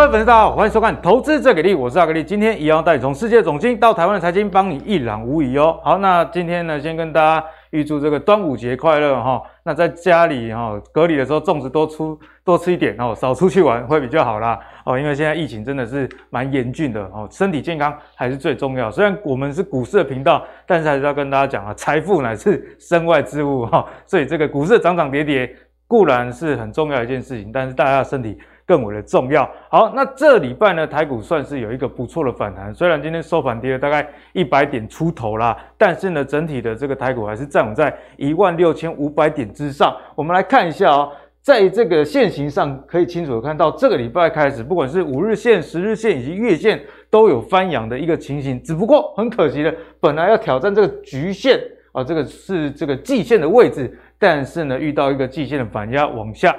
各位粉丝，大家好，欢迎收看《投资最给力》，我是阿格力。今天一样带你从世界总经到台湾的财经，帮你一览无遗哦。好，那今天呢，先跟大家预祝这个端午节快乐哈。那在家里哈隔离的时候，粽子多出多吃一点哦，少出去玩会比较好啦哦。因为现在疫情真的是蛮严峻的哦，身体健康还是最重要。虽然我们是股市的频道，但是还是要跟大家讲啊，财富乃是身外之物哈。所以这个股市的涨涨跌跌固然是很重要一件事情，但是大家的身体。更为的重要。好，那这礼拜呢，台股算是有一个不错的反弹，虽然今天收盘跌了大概一百点出头啦，但是呢，整体的这个台股还是站稳在一万六千五百点之上。我们来看一下哦，在这个线型上可以清楚的看到，这个礼拜开始，不管是五日线、十日线以及月线都有翻扬的一个情形。只不过很可惜的，本来要挑战这个局限啊，这个是这个季线的位置，但是呢，遇到一个季线的反压往下。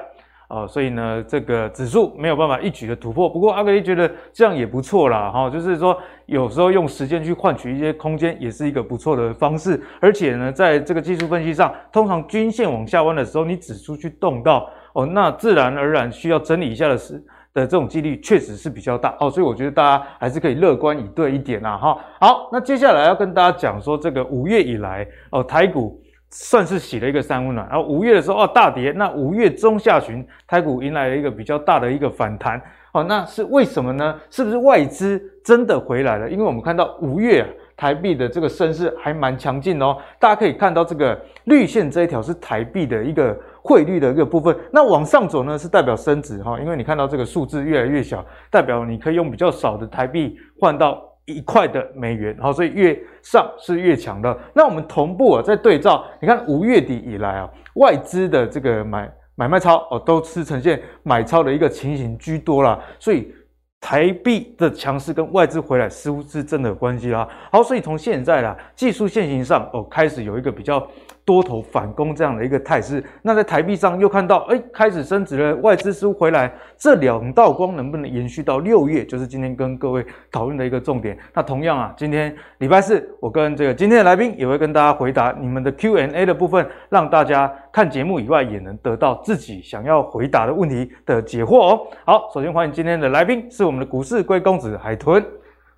哦，所以呢，这个指数没有办法一举的突破。不过阿格力觉得这样也不错啦，哈、就是说有时候用时间去换取一些空间，也是一个不错的方式。而且呢，在这个技术分析上，通常均线往下弯的时候，你指数去动到哦，那自然而然需要整理一下的时的这种几率确实是比较大哦。所以我觉得大家还是可以乐观以对一点啦，哈。好，那接下来要跟大家讲说，这个五月以来哦，台股。算是洗了一个三温暖，然后五月的时候哦大跌，那五月中下旬台股迎来了一个比较大的一个反弹，哦，那是为什么呢？是不是外资真的回来了？因为我们看到五月啊台币的这个升势还蛮强劲哦，大家可以看到这个绿线这一条是台币的一个汇率的一个部分，那往上走呢是代表升值哈，因为你看到这个数字越来越小，代表你可以用比较少的台币换到。一块的美元，好，所以越上是越强的。那我们同步啊，在对照，你看五月底以来啊，外资的这个买买卖超哦，都是呈现买超的一个情形居多啦。所以台币的强势跟外资回来似乎是真的有关系啦。好，所以从现在啦，技术线型上哦，开始有一个比较。多头反攻这样的一个态势，那在台币上又看到，哎，开始升值了，外资似乎回来，这两道光能不能延续到六月，就是今天跟各位讨论的一个重点。那同样啊，今天礼拜四，我跟这个今天的来宾也会跟大家回答你们的 Q&A 的部分，让大家看节目以外也能得到自己想要回答的问题的解惑哦。好，首先欢迎今天的来宾是我们的股市贵公子海豚。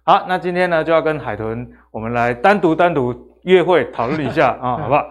好，那今天呢就要跟海豚我们来单独单独约会讨论一下啊，好不好？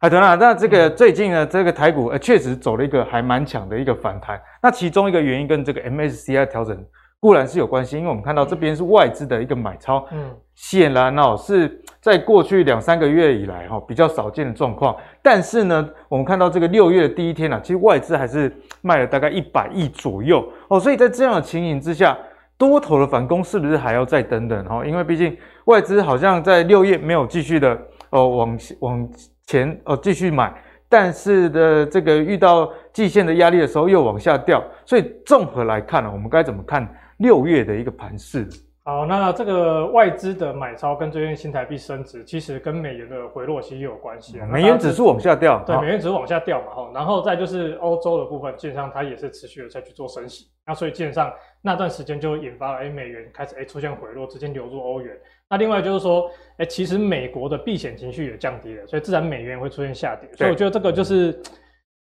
海豚啊，那这个最近呢，这个台股呃确实走了一个还蛮强的一个反弹。那其中一个原因跟这个 MSCI 调整固然是有关系，因为我们看到这边是外资的一个买超，嗯，显然哦是在过去两三个月以来哈比较少见的状况。但是呢，我们看到这个六月的第一天啊，其实外资还是卖了大概一百亿左右哦。所以在这样的情形之下，多头的反攻是不是还要再等等哈？因为毕竟外资好像在六月没有继续的哦往往。钱哦继续买，但是的这个遇到季线的压力的时候又往下掉，所以综合来看呢，我们该怎么看六月的一个盘势？好，那这个外资的买超跟最近新台币升值，其实跟美元的回落其实也有关系啊。美元指数往下掉，对，美元指数往下掉嘛，哈，然后再就是欧洲的部分，基本上它也是持续的在去做升息，那所以基本上那段时间就引发了，哎，美元开始哎出现回落，资金流入欧元。那另外就是说，哎、欸，其实美国的避险情绪也降低了，所以自然美元会出现下跌。所以我觉得这个就是，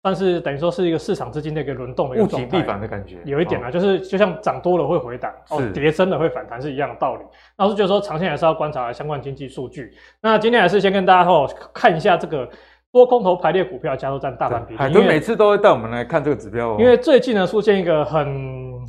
但是等于说是一个市场资金的一个轮动的一个状态。物极必反的感觉。有一点啊，哦、就是就像涨多了会回档，哦，跌深了会反弹是一样的道理。那我是觉得说，长线还是要观察相关经济数据。那今天还是先跟大家哦看一下这个多空头排列股票加速占大盘比例。海豚每次都会带我们来看这个指标哦。因为最近呢出现一个很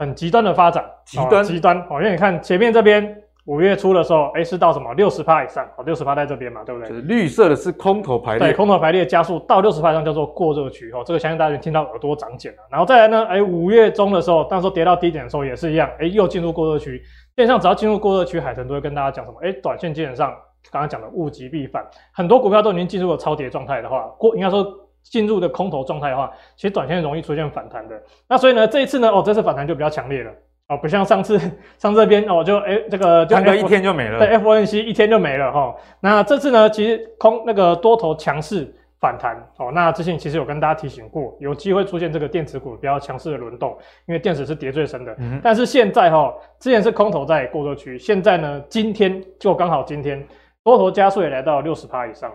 很极端的发展，极端极端哦，因为你看前面这边。五月初的时候，哎，是到什么六十趴以上？哦，六十趴在这边嘛，对不对？就是绿色的是空头排列，对，空头排列加速到六十趴以上叫做过热区哦。这个相信大家听到耳朵长茧了。然后再来呢，哎，五月中的时候，当时候跌到低点的时候也是一样，哎，又进入过热区。基本上只要进入过热区，海豚都会跟大家讲什么？哎，短线基本上刚刚讲的物极必反，很多股票都已经进入了超跌状态的话，过应该说进入的空头状态的话，其实短线容易出现反弹的。那所以呢，这一次呢，哦，这次反弹就比较强烈了。哦，不像上次上这边哦，就哎、欸、这个就个一天就没了，对，FOMC 一天就没了哈、哦。那这次呢，其实空那个多头强势反弹哦。那之前其实有跟大家提醒过，有机会出现这个电子股比较强势的轮动，因为电子是跌最深的。嗯、但是现在哈、哦，之前是空头在过热区，现在呢，今天就刚好今天多头加速也来到六十趴以上。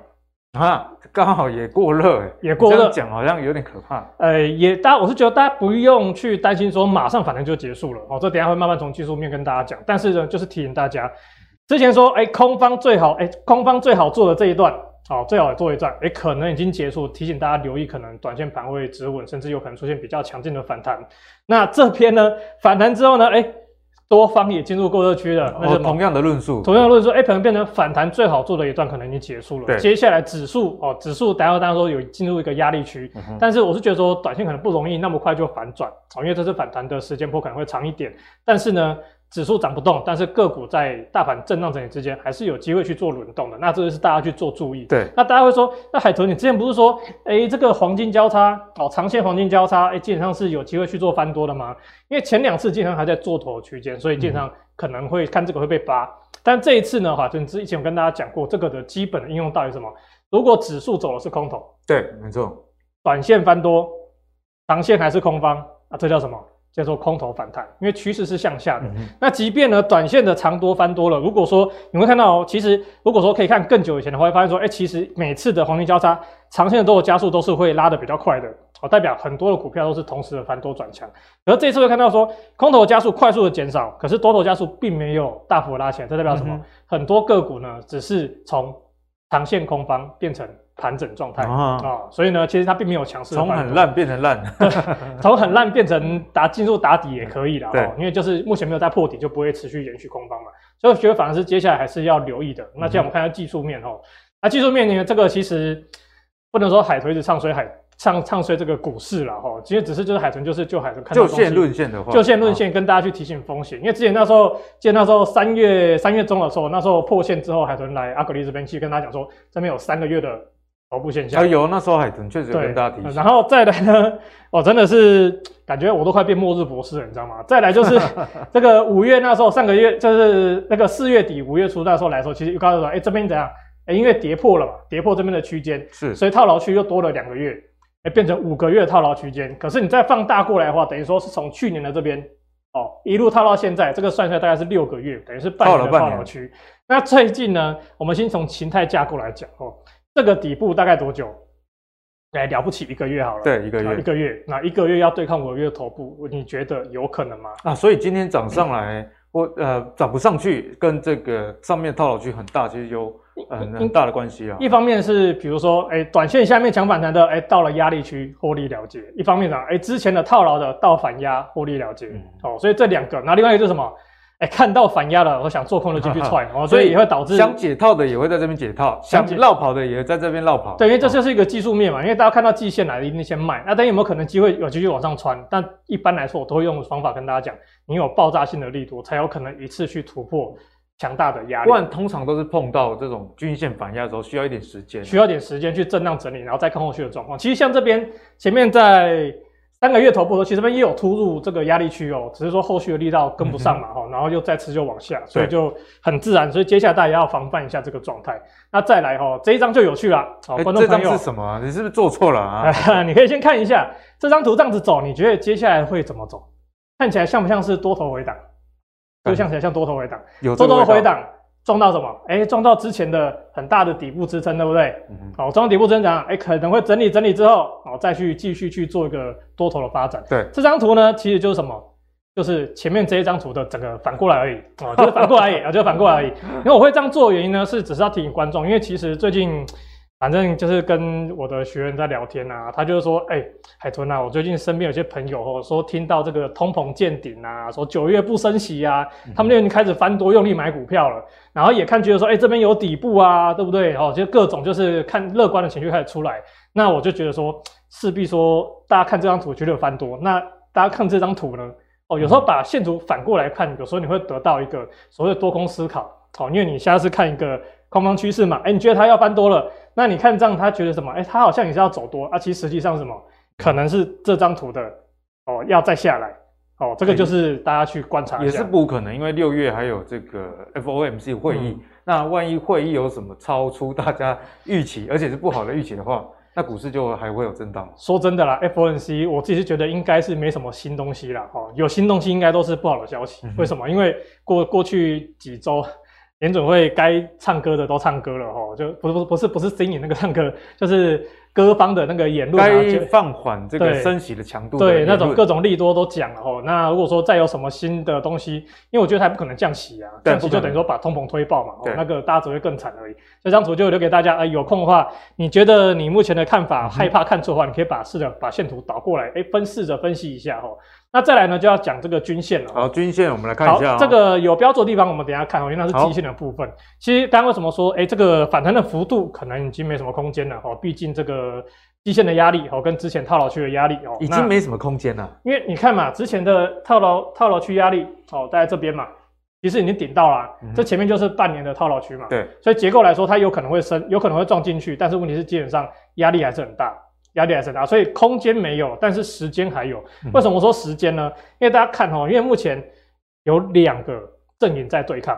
啊，刚好也过热，也过热，讲好像有点可怕。呃，也大家我是觉得大家不用去担心说马上反弹就结束了哦，这等一下会慢慢从技术面跟大家讲。但是呢，就是提醒大家，之前说哎，空方最好哎，空方最好做的这一段，好，最好做一段，哎，可能已经结束，提醒大家留意，可能短线盘会止稳，甚至有可能出现比较强劲的反弹。那这边呢，反弹之后呢，哎。多方也进入过热区了，那是同样的论述，同样的论述，哎，可能变成反弹最好做的一段，可能已经结束了。对，接下来指数哦，指数达到大家说有进入一个压力区，嗯、但是我是觉得说，短线可能不容易那么快就反转，哦，因为这次反弹的时间波可能会长一点，但是呢。指数涨不动，但是个股在大盘震荡整理之间，还是有机会去做轮动的。那这个是大家去做注意。对，那大家会说，那海豚，你之前不是说，哎、欸，这个黄金交叉哦，长线黄金交叉，哎、欸，基本上是有机会去做翻多的吗？因为前两次基本上还在做头区间，所以基本上可能会看这个会被扒。嗯、但这一次呢，哈，就之前我跟大家讲过，这个的基本的应用到底什么？如果指数走的是空头，对，没错，短线翻多，长线还是空方，啊，这叫什么？叫做空头反弹，因为趋势是向下的。嗯、那即便呢，短线的长多翻多了，如果说你会看到，其实如果说可以看更久以前的话，会发现说，哎、欸，其实每次的黄金交叉，长线的多头加速都是会拉得比较快的，哦，代表很多的股票都是同时的翻多转强。而这次会看到说，空头加速快速的减少，可是多头加速并没有大幅的拉起来，这代表什么？嗯、很多个股呢，只是从长线空方变成。盘整状态啊、哦，所以呢，其实它并没有强势，从很烂变成烂，从很烂变成打进入打底也可以了，对、哦，因为就是目前没有再破底，就不会持续延续空方嘛，所以我觉得反而是接下来还是要留意的。那这样我们看一下技术面哦，那技术面呢，这个其实不能说海豚一直唱衰海唱唱衰这个股市了哈，其实只是就是海豚就是就海豚看到就线论线的话，就线论线跟大家去提醒风险，因为之前那时候记得那时候三月三月中的时候，那时候破线之后，海豚来阿格力这边去跟大家讲说，这边有三个月的。头部现象，啊有，那时候海豚确实有跟大家提醒。然后再来呢，我 真的是感觉我都快变末日博士了，你知道吗？再来就是 这个五月那时候，上个月就是那个四月底五月初那时候来说，其实预告说，哎、欸，这边怎样？哎、欸，因为跌破了嘛，跌破这边的区间，是，所以套牢区又多了两个月，哎、欸，变成五个月套牢区间。可是你再放大过来的话，等于说是从去年的这边哦一路套到现在，这个算下来大概是六个月，等于是半年的套牢区。那最近呢，我们先从形态架构来讲哦。这个底部大概多久？哎，了不起一个月好了。对，一个月。一个月，那一个月要对抗五个月头部，你觉得有可能吗？啊，所以今天涨上来，我呃涨不上去，跟这个上面套牢区很大，其实有很很大的关系啊。一方面是比如说，哎，短线下面强反弹的，哎，到了压力区获利了结；一方面呢，哎，之前的套牢的到反压获利了结。嗯、哦，所以这两个，那另外一个就是什么？哎，看到反压了，我想做空的进去踹，哦，所以也会导致想解套的也会在这边解套，想绕跑的也在这边绕跑。对，因为这就是一个技术面嘛，因为大家看到季线来的一定先卖，那等有没有可能机会有继续往上穿？但一般来说，我都会用方法跟大家讲，你有爆炸性的力度，才有可能一次去突破强大的压力。不然通常都是碰到这种均线反压的时候，需要一点时间，需要一点时间去震荡整理，然后再看后续的状况。其实像这边前面在。三个月头部的时候，其实这边也有突入这个压力区哦，只是说后续的力道跟不上嘛，哈、嗯，然后又再次就往下，所以就很自然，所以接下来大家要防范一下这个状态。那再来哈，这一张就有趣了，好，欸、观众朋友，这张是什么？你是不是做错了啊？你可以先看一下这张图，这样子走，你觉得接下来会怎么走？看起来像不像是多头回档？就像起来像多头回档，有多头回档。撞到什么？哎、欸，撞到之前的很大的底部支撑，对不对？好，撞到底部支撑，哎、欸，可能会整理整理之后，哦再去继续去做一个多头的发展。对，这张图呢，其实就是什么？就是前面这一张图的整个反过来而已哦，就是反过来而已啊，就是反过来而已。因为我会这样做的原因呢，是只是要提醒观众，因为其实最近。反正就是跟我的学员在聊天啊，他就是说，哎、欸，海豚啊，我最近身边有些朋友哦，说听到这个通膨见顶啊，说九月不升息啊，他们就已经开始翻多用力买股票了，然后也看觉得说，哎、欸，这边有底部啊，对不对？哦，就各种就是看乐观的情绪开始出来，那我就觉得说，势必说大家看这张图觉得有翻多，那大家看这张图呢，哦，有时候把线图反过来看，有时候你会得到一个所谓的多空思考，哦，因为你下次看一个。空方趋势嘛，哎、欸，你觉得它要翻多了，那你看这样，他觉得什么？哎、欸，他好像也是要走多啊，其实实际上是什么？可能是这张图的哦，要再下来哦，这个就是大家去观察一下。也是不可能，因为六月还有这个 FOMC 会议，嗯、那万一会议有什么超出大家预期，而且是不好的预期的话，那股市就还会有震荡。说真的啦，FOMC 我自己是觉得应该是没什么新东西啦，哦，有新东西应该都是不好的消息。嗯、为什么？因为过过去几周。联准会该唱歌的都唱歌了哦，就不不不是不是 singing 那个唱歌，就是。各方的那个言论，该放缓这个升息的强度的，对，对那种各种利多都讲了哦。那如果说再有什么新的东西，因为我觉得还不可能降息啊，降息就等于说把通膨推爆嘛，哦，那个大家只会更惨而已。这张图就留给大家，哎，有空的话，你觉得你目前的看法害怕看错的话，你可以把试着把线图倒过来，哎，分试着分析一下哦。那再来呢，就要讲这个均线了。好，均线我们来看一下。这个有标注的地方，我们等一下看哦，因为那是季线的部分。其实刚刚为什么说，哎，这个反弹的幅度可能已经没什么空间了哦，毕竟这个。季线的压力哦，跟之前套牢区的压力哦，已经没什么空间了。因为你看嘛，之前的套牢套牢区压力哦，在这边嘛，其实已经顶到了，嗯、这前面就是半年的套牢区嘛。对，所以结构来说，它有可能会升，有可能会撞进去，但是问题是基本上压力还是很大，压力还是很大，所以空间没有，但是时间还有。为什么说时间呢？因为大家看哦，因为目前有两个阵营在对抗，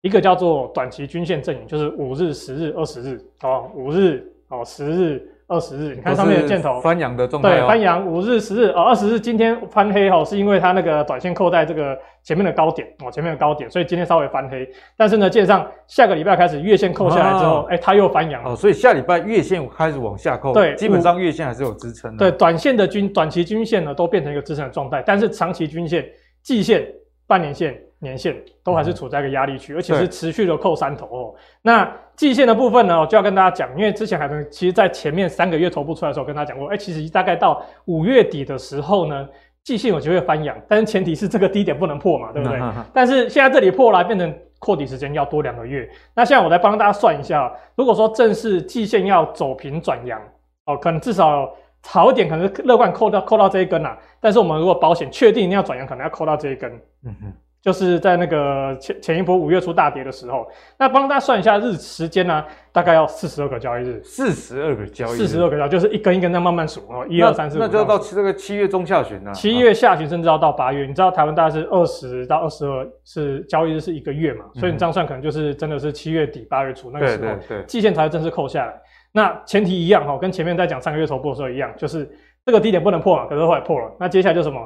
一个叫做短期均线阵营，就是五日、十日、二十日哦，五日哦，十日。二十日，你看上面的箭头翻阳的状态，对，翻阳五日、十日哦，二十日今天翻黑哦，是因为它那个短线扣在这个前面的高点哦，前面的高点，所以今天稍微翻黑。但是呢，基本上下个礼拜开始月线扣下来之后，哎、啊欸，它又翻阳哦，所以下礼拜月线开始往下扣，对，基本上月线还是有支撑的。对，短线的均短期均线呢，都变成一个支撑的状态，但是长期均线、季线、半年线。年线都还是处在一个压力区，嗯，而且是持续的扣三头哦。那季线的部分呢，我就要跟大家讲，因为之前海豚其实在前面三个月头部出来的时候，跟大家讲过，哎，其实大概到五月底的时候呢，季线有机会翻阳，但是前提是这个低点不能破嘛，对不对？嗯、但是现在这里破了，变成扩底时间要多两个月。那现在我来帮大家算一下，如果说正式季线要走平转阳，哦，可能至少好一点，可能乐观扣到扣到这一根啊。但是我们如果保险确定一定要转阳，可能要扣到这一根。嗯哼。就是在那个前前一波五月初大跌的时候，那帮大家算一下日时间呢、啊，大概要四十二个交易日，四十二个交易日，四十二个交易日就是一根一根这样慢慢数哦，一二三四五，那就要到这个七月中下旬了，七月下旬甚至要到八月，你知道台湾大概是二十到二十二是交易日是一个月嘛，所以你这样算可能就是真的是七月底八月初那个时候，对对对，季线才会正式扣下来。那前提一样哈，跟前面在讲三个月头部的时候一样，就是这个低点不能破嘛，可是后来破了，那接下来就什么？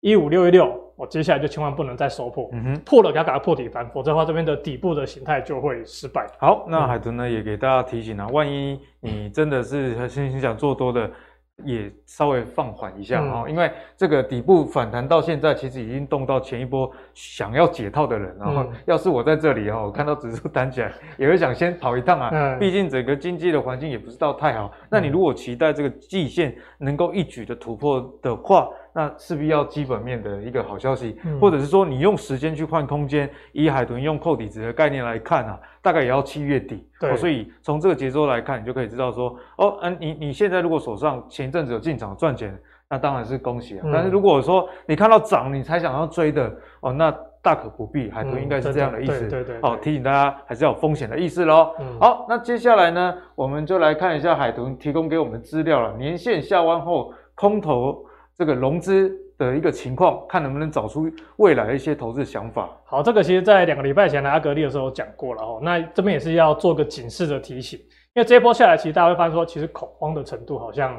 一五六一六。我接下来就千万不能再收破，嗯哼，破了给它给它破底翻，否则的话这边的底部的形态就会失败。好，那海豚呢也给大家提醒啊，万一你真的是心心想做多的。也稍微放缓一下哈、嗯，因为这个底部反弹到现在，其实已经动到前一波想要解套的人。然后，要是我在这里哈，我看到指数弹起来，也会想先跑一趟啊。嗯，毕竟整个经济的环境也不知道太好。那你如果期待这个季线能够一举的突破的话，那势必要基本面的一个好消息，或者是说你用时间去换空间。以海豚用扣底值的概念来看啊。大概也要七月底，对，哦、所以从这个节奏来看，你就可以知道说，哦，嗯，你你现在如果手上前一阵子有进场赚钱，那当然是恭喜啊、嗯。但是如果说你看到涨你才想要追的，哦，那大可不必。海豚应该是这样的意思，对对对。好，提醒大家还是要有风险的意思喽、嗯。好，那接下来呢，我们就来看一下海豚提供给我们的资料了。年线下弯后空头这个融资。的一个情况，看能不能找出未来的一些投资想法。好，这个其实在两个礼拜前的阿格力的时候讲过了哦。那这边也是要做个警示的提醒，因为这一波下来，其实大家会发现说，其实恐慌的程度好像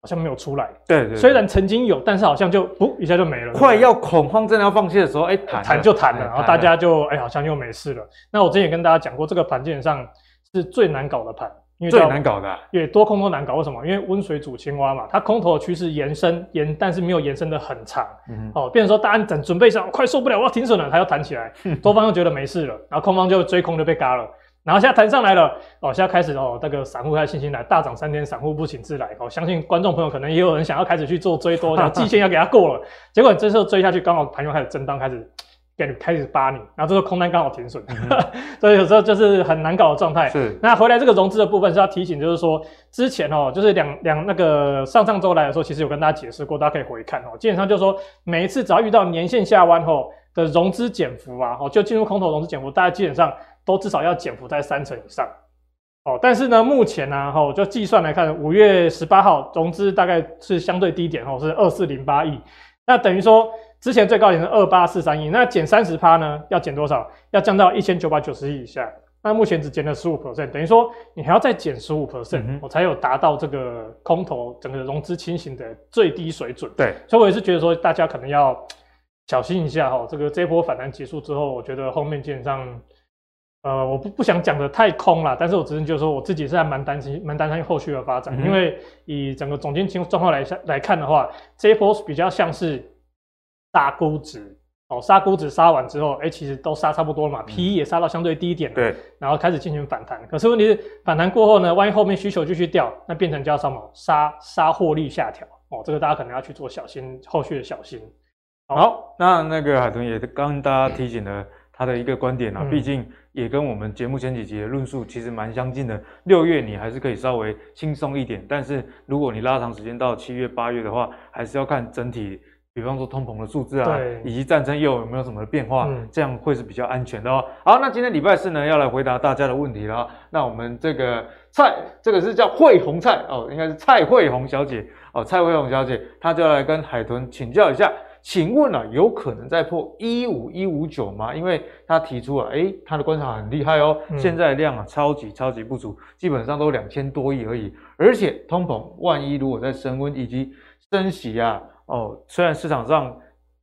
好像没有出来。对对，对。虽然曾经有，但是好像就不一下就没了。快要恐慌，真的要放弃的时候，哎，弹就弹了，然后大家就哎好像又没事了。那我之前也跟大家讲过，这个盘基本上是最难搞的盘。因为最难搞的、啊，因为多空都难搞，为什么？因为温水煮青蛙嘛，它空头的趋势延伸延，但是没有延伸的很长，嗯，哦，变成说大家等准备上，快受不了，我要停损了，它要弹起来，多方又觉得没事了，然后空方就追空就被嘎了，然后现在弹上来了，哦，现在开始哦，那个散户开始信心来，大涨三天，散户不请自来，哦，相信观众朋友可能也有人想要开始去做追多，然后季线要给它过了，结果你这时候追下去，刚好盘又开始震荡，开始。给你开始扒你，然后这个空单刚好停损，嗯、所以有时候就是很难搞的状态。是，那回来这个融资的部分是要提醒，就是说之前哦，就是两两那个上上周来的时候，其实有跟大家解释过，大家可以回看哦。基本上就是说，每一次只要遇到年线下弯后的融资减幅啊，哦，就进入空头融资减幅，大家基本上都至少要减幅在三成以上。哦，但是呢，目前呢、啊，哈，就计算来看，五月十八号融资大概是相对低点哦，是二四零八亿，那等于说。之前最高点是二八四三亿，那减三十趴呢？要减多少？要降到一千九百九十亿以下。那目前只减了十五 percent，等于说你还要再减十五 percent，我才有达到这个空头整个融资清醒的最低水准。对，所以我也是觉得说，大家可能要小心一下哈。这个这波反弹结束之后，我觉得后面基本上呃，我不不想讲的太空了，但是我只是就是说我自己是还蛮担心，蛮担心后续的发展，嗯、因为以整个总经情状况来来看的话，这一波比较像是杀估值哦，杀估值杀完之后，哎、欸，其实都杀差不多了嘛，PE 也杀到相对低一点了，对，然后开始进行反弹。可是问题是反弹过后呢，万一后面需求继续掉，那变成叫什么？杀杀获利下调哦，这个大家可能要去做小心，后续的小心。好，好那那个海豚也刚跟大家提醒了他的一个观点啊，毕、嗯、竟。也跟我们节目前几集的论述其实蛮相近的。六月你还是可以稍微轻松一点，但是如果你拉长时间到七月、八月的话，还是要看整体，比方说通膨的数字啊，以及战争又有没有什么变化，嗯、这样会是比较安全的哦。好，那今天礼拜四呢，要来回答大家的问题了。那我们这个蔡，这个是叫惠红蔡哦，应该是蔡惠红小姐哦，蔡惠红小姐，她就要来跟海豚请教一下。请问啊，有可能再破一五一五九吗？因为她提出啊，诶，她的观察很厉害哦，嗯、现在量啊超级超级不足，基本上都两千多亿而已。而且通膨万一如果再升温以及升息啊，哦，虽然市场上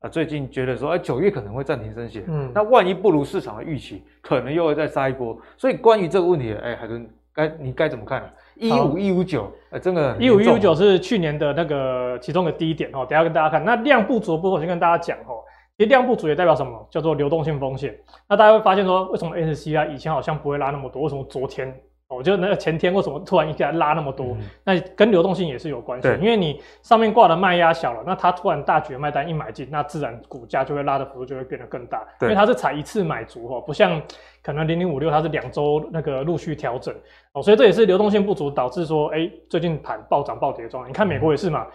啊最近觉得说，哎，九月可能会暂停升息，嗯，那万一不如市场的预期，可能又会再杀一波。所以关于这个问题，哎，海豚该你该怎么看呢？一五一五九，呃，真的一五一五九是去年的那个其中的低点哦。等下跟大家看，那量不足的部分，我先跟大家讲哦。其实量不足也代表什么？叫做流动性风险。那大家会发现说，为什么 MSCI 以前好像不会拉那么多？为什么昨天？我觉得那个前天为什么突然一下拉那么多？嗯、那跟流动性也是有关系，因为你上面挂的卖压小了，那它突然大举卖单一买进，那自然股价就会拉的幅度就会变得更大。因为它是才一次买足哦，不像可能零零五六它是两周那个陆续调整哦，所以这也是流动性不足导致说，哎，最近盘暴涨暴跌的状态。你看美国也是嘛，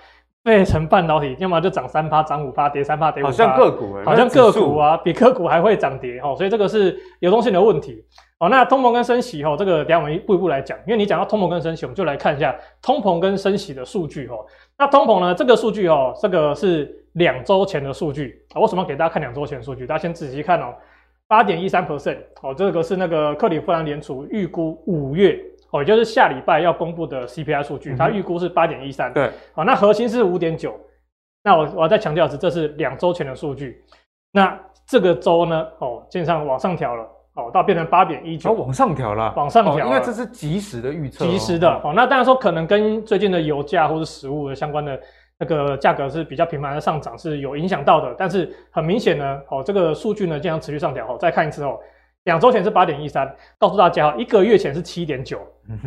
费城半导体要么就涨三趴，涨五趴，跌三趴，跌五趴，好像个股，好像个股啊，比个股还会涨跌哦，所以这个是流动性的问题。哦，那通膨跟升息哦，这个等下我们一步一步来讲。因为你讲到通膨跟升息，我们就来看一下通膨跟升息的数据哦。那通膨呢，这个数据哦，这个是两周前的数据啊。为什么给大家看两周前的数据？大家先仔细看哦，八点一三 percent 哦，这个是那个克里夫兰联储预估五月哦，也就是下礼拜要公布的 CPI 数据，它预估是八点一三。对，好，那核心是五点九。那我我要再强调的是，这是两周前的数据。那这个周呢，哦，基本上往上调了。哦，到变成八点一九，往上调了，往上调，因为这是即时的预测，即时的。哦，那当然说可能跟最近的油价或者食物的相关的那个价格是比较频繁的上涨是有影响到的，但是很明显呢，哦，这个数据呢经常持续上调。哦，再看一次哦。两周前是八点一三，告诉大家一个月前是七点九，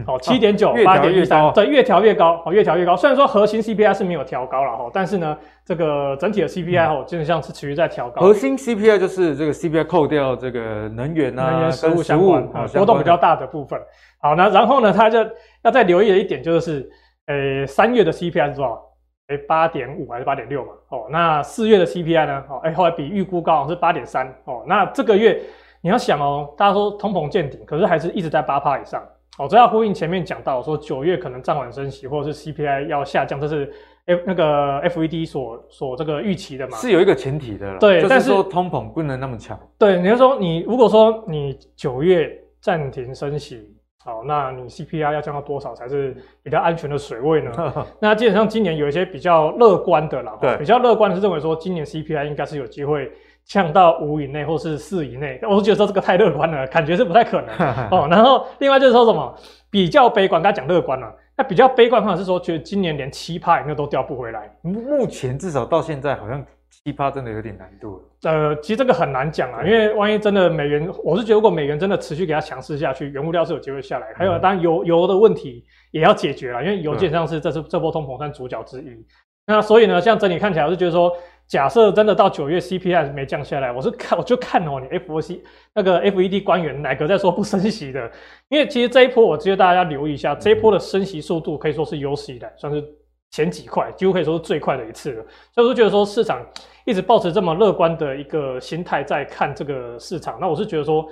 好，七点九，八点一三，对，越调越高，好，越调越高。虽然说核心 CPI 是没有调高了哈，但是呢，这个整体的 CPI 哦，基本上是持续在调高。核心 CPI 就是这个 CPI 扣掉这个能源啊、能源、食物相关啊，波动比较大的部分。好，那然后呢，他就要再留意的一点就是，呃，三月的 CPI 是多少？哎，八点五还是八点六嘛？哦，那四月的 CPI 呢？哦，哎，后来比预估高是八点三。哦，那这个月。你要想哦，大家说通膨见顶，可是还是一直在八趴以上哦。这要呼应前面讲到说九月可能暂缓升息，或者是 CPI 要下降，这是 F 那个 FED 所所这个预期的嘛？是有一个前提的，对，但是说通膨不能那么强。对，你要说你如果说你九月暂停升息，好，那你 CPI 要降到多少才是比较安全的水位呢？那基本上今年有一些比较乐观的啦，对，比较乐观的是认为说今年 CPI 应该是有机会。降到五以内或是四以内，我是觉得说这个太乐观了，感觉是不太可能哦。然后另外就是说什么比较悲观，刚才讲乐观了，那比较悲观的话是说觉得今年连七趴以内都调不回来。目前至少到现在好像七趴真的有点难度了。呃，其实这个很难讲啊，因为万一真的美元，我是觉得如果美元真的持续给它强势下去，原物料是有机会下来。还有当然油油的问题也要解决了，因为油基本上是这次这波通膨算主角之一。那所以呢，像整体看起来，我是觉得说。假设真的到九月 CPI 没降下来，我是看我就看哦，你 FOC 那个 FED 官员哪个在说不升息的？因为其实这一波我觉得大家要留意一下，这一波的升息速度可以说是有史以来算是前几块，几乎可以说是最快的一次了。所以我就觉得说市场一直抱持这么乐观的一个心态在看这个市场，那我是觉得说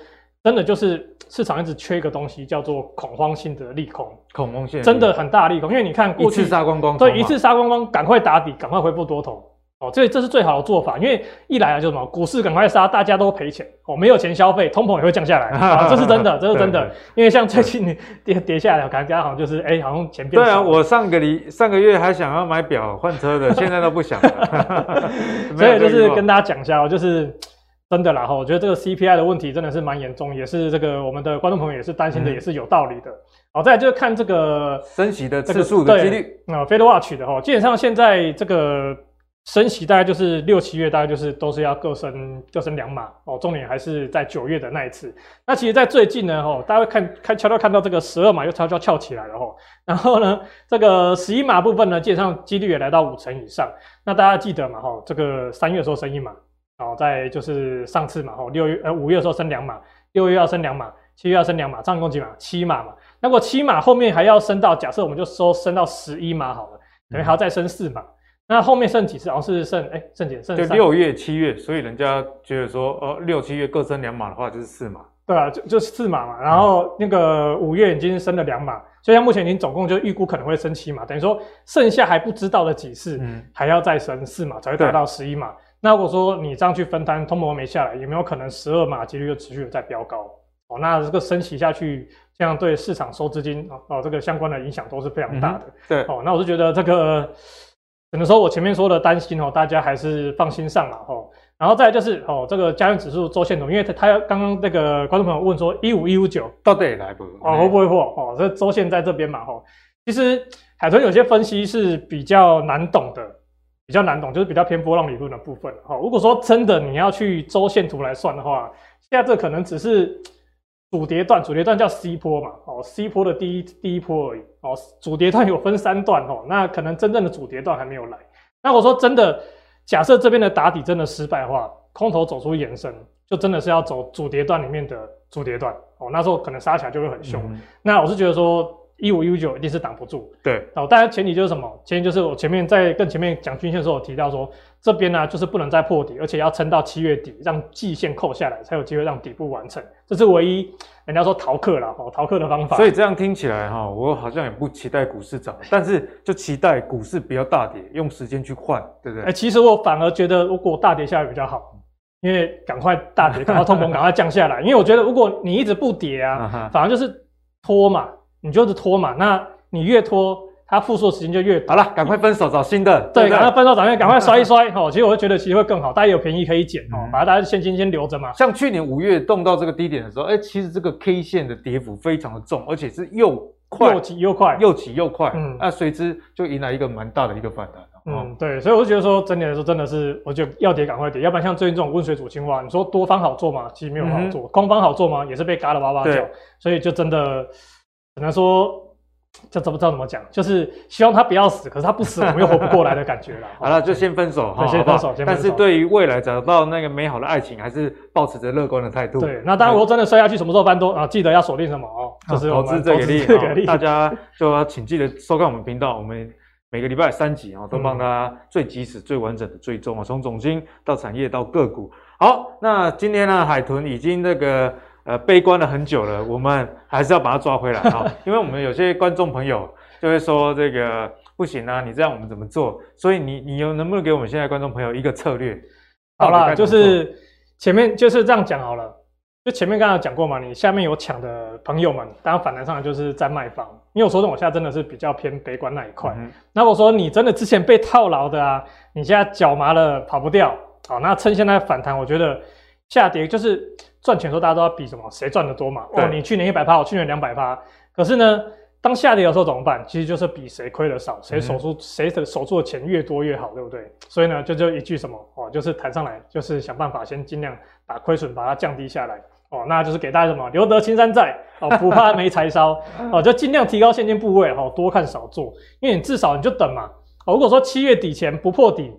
真的就是市场一直缺一个东西，叫做恐慌性的利空，恐慌性真的很大利空，因为你看过去一次杀光光，对，一次杀光光，赶快打底，赶快恢复多头。哦，这这是最好的做法，因为一来啊，就什么股市赶快杀，大家都赔钱哦，没有钱消费，通膨也会降下来啊，这是真的，这是真的。因为像最近跌跌下来，感觉好像就是哎、欸，好像钱变少。对啊，我上个礼上个月还想要买表换车的，现在都不想了。所以就是跟大家讲一下哦，就是真的啦哈，我觉得这个 CPI 的问题真的是蛮严重，也是这个我们的观众朋友也是担心的，也是有道理的。好、嗯，再来就是看这个升息的次数的几率，啊，Fed Watch 的哈，基本上现在这个升息大概就是六七月，大概就是都是要各升各升两码哦，重点还是在九月的那一次。那其实，在最近呢，哈，大家会看看悄悄看到这个十二码又悄悄翘起来了哈，然后呢，这个十一码部分呢，基本上几率也来到五成以上。那大家记得嘛，哈，这个三月时候升一码。好，在就是上次嘛，吼，六月呃五月的时候升两码，六月要升两码，七月要升两码，这样共几码？七码嘛。那么七码后面还要升到，假设我们就说升到十一码好了，等于还要再升四码。那后面剩几次？好像是剩哎，剩几？剩就六月、七月，所以人家觉得说，呃，六七月各升两码的话，就是四码。对啊，就就是四码嘛。然后那个五月已经升了两码，所以目前已经总共就预估可能会升七码，等于说剩下还不知道的几次，嗯，还要再升四码才会达到十一码。那如果说你这样去分摊，通膨没下来，有没有可能十二码几率又持续的在飙高？哦，那这个升息下去，这样对市场收资金哦，这个相关的影响都是非常大的。嗯、对，哦，那我是觉得这个，只能说我前面说的担心哦，大家还是放心上了哦。然后再来就是哦，这个家用指数周线图，因为他他刚刚那个观众朋友问说一五一五九到底来不？哦，会不会破？哦，这周线在这边嘛？哦，其实海豚有些分析是比较难懂的。比较难懂，就是比较偏波浪理论的部分哈。如果说真的你要去周线图来算的话，现在这可能只是主跌段，主跌段叫 C 波嘛，哦，C 波的第一第一波而已，哦，主跌段有分三段哦，那可能真正的主跌段还没有来。那我说真的，假设这边的打底真的失败的话，空头走出延伸，就真的是要走主跌段里面的主跌段哦，那时候可能杀起来就会很凶。嗯、那我是觉得说。一五一五九一定是挡不住，对，哦，当然前提就是什么？前提就是我前面在跟前面讲均线的时候，我提到说这边呢、啊、就是不能再破底，而且要撑到七月底，让季线扣下来，才有机会让底部完成。这是唯一人家说逃课了哦，逃课的方法。所以这样听起来哈，我好像也不期待股市涨，但是就期待股市不要大跌，用时间去换，对不对？哎、欸，其实我反而觉得如果大跌下来比较好，因为赶快大跌，赶快通膨，赶快降下来。因为我觉得如果你一直不跌啊，反而就是拖嘛，你就是拖嘛，那。你越拖，它复苏的时间就越短。好了，赶快分手找新的。对，赶快分手找新的，赶快摔一摔。哦，其实我会觉得其实会更好，大家有便宜可以捡哦，把它大家现金先留着嘛。像去年五月动到这个低点的时候，哎，其实这个 K 线的跌幅非常的重，而且是又快又急又快，又急又快。嗯，那随之就迎来一个蛮大的一个反弹。嗯，对，所以我就觉得说，整体来说真的是，我觉得要跌赶快跌，要不然像最近这种温水煮青蛙，你说多方好做吗？其实没有好做，空方好做吗？也是被嘎了哇哇叫。所以就真的只能说。这怎么知道怎么讲，就是希望他不要死，可是他不死，我们又活不过来的感觉了。好了，就先分手哈，先分手，先分手。但是对于未来找到那个美好的爱情，还是保持着乐观的态度。对，那当然，我真的摔下去，什么时候翻多啊？记得要锁定什么哦，就是投资最给力，大家就要请记得收看我们频道，我们每个礼拜三集啊，都帮大家最及时、最完整的追踪啊，从总经到产业到个股。好，那今天呢，海豚已经那个。呃，悲观了很久了，我们还是要把它抓回来啊！因为我们有些观众朋友就会说这个不行啊，你这样我们怎么做？所以你你有能不能给我们现在观众朋友一个策略？好了，就是前面就是这样讲好了，就前面刚才讲过嘛，你下面有抢的朋友们，当然反弹上来就是在卖方，因为我说的我现在真的是比较偏悲观那一块。那、嗯、我说你真的之前被套牢的啊，你现在脚麻了跑不掉，好，那趁现在反弹，我觉得下跌就是。赚钱的时候，大家都要比什么？谁赚得多嘛？哦，你去年一百趴，我去年两百趴。可是呢，当下跌的时候怎么办？其实就是比谁亏的少，谁守住谁的守住的钱越多越好，对不对？所以呢，就就一句什么哦，就是谈上来，就是想办法先尽量把亏损把它降低下来哦。那就是给大家什么？留得青山在哦，不怕没柴烧哦，就尽量提高现金部位哦，多看少做，因为你至少你就等嘛。哦，如果说七月底前不破底。